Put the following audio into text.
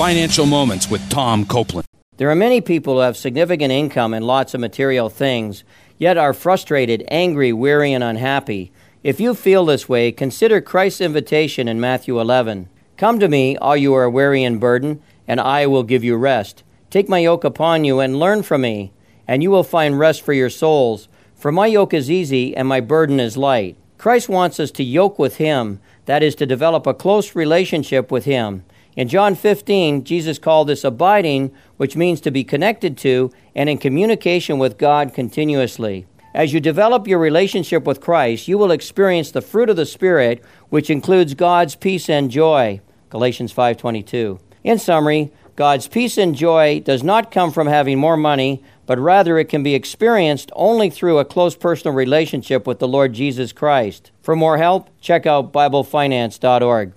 Financial Moments with Tom Copeland. There are many people who have significant income and lots of material things, yet are frustrated, angry, weary, and unhappy. If you feel this way, consider Christ's invitation in Matthew 11. Come to me, all you are weary and burdened, and I will give you rest. Take my yoke upon you and learn from me, and you will find rest for your souls. For my yoke is easy and my burden is light. Christ wants us to yoke with him, that is, to develop a close relationship with him. In John 15, Jesus called this abiding, which means to be connected to and in communication with God continuously. As you develop your relationship with Christ, you will experience the fruit of the Spirit, which includes God's peace and joy. Galatians 5:22. In summary, God's peace and joy does not come from having more money, but rather it can be experienced only through a close personal relationship with the Lord Jesus Christ. For more help, check out biblefinance.org.